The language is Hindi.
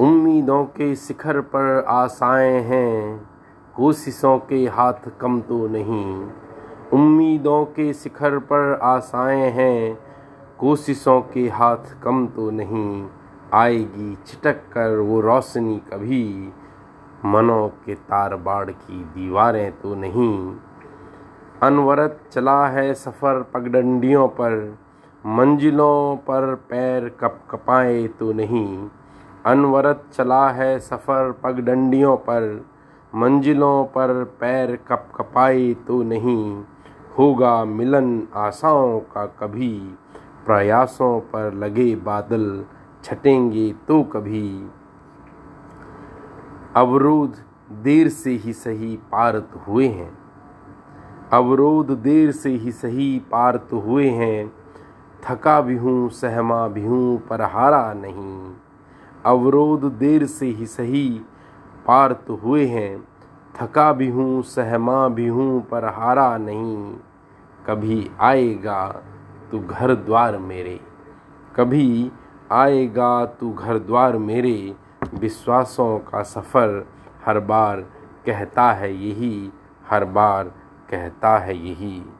उम्मीदों के शिखर पर आशाएँ हैं, कोशिशों के हाथ कम तो नहीं। उम्मीदों के शिखर पर आशाएँ हैं, कोशिशों के हाथ कम तो नहीं। आएगी छिटक कर वो रोशनी कभी, मनों के तार बाड़ की दीवारें तो नहीं। अनवरत चला है सफ़र पगडंडियों पर, मंजिलों पर पैर कप कपाए तो नहीं। अनवरत चला है सफ़र पगडंडियों पर, मंजिलों पर पैर कप कपाए तो नहीं। होगा मिलन आशाओं का कभी, प्रयासों पर लगे बादल छटेंगे तो कभी। अवरोध देर से ही सही पार तो हुए हैं। अवरोध देर से ही सही पार तो हुए हैं। थका भी हूँ, सहमा भी हूँ, पर हारा नहीं। अवरोध देर से ही सही। पार तो हुए हैं। थका भी हूँ, सहमा भी हूँ, पर हारा नहीं। कभी आएगा तू घर द्वार मेरे। कभी आएगा तू घर द्वार मेरे। विश्वासों का सफ़र हर बार कहता है यही, हर बार कहता है यही।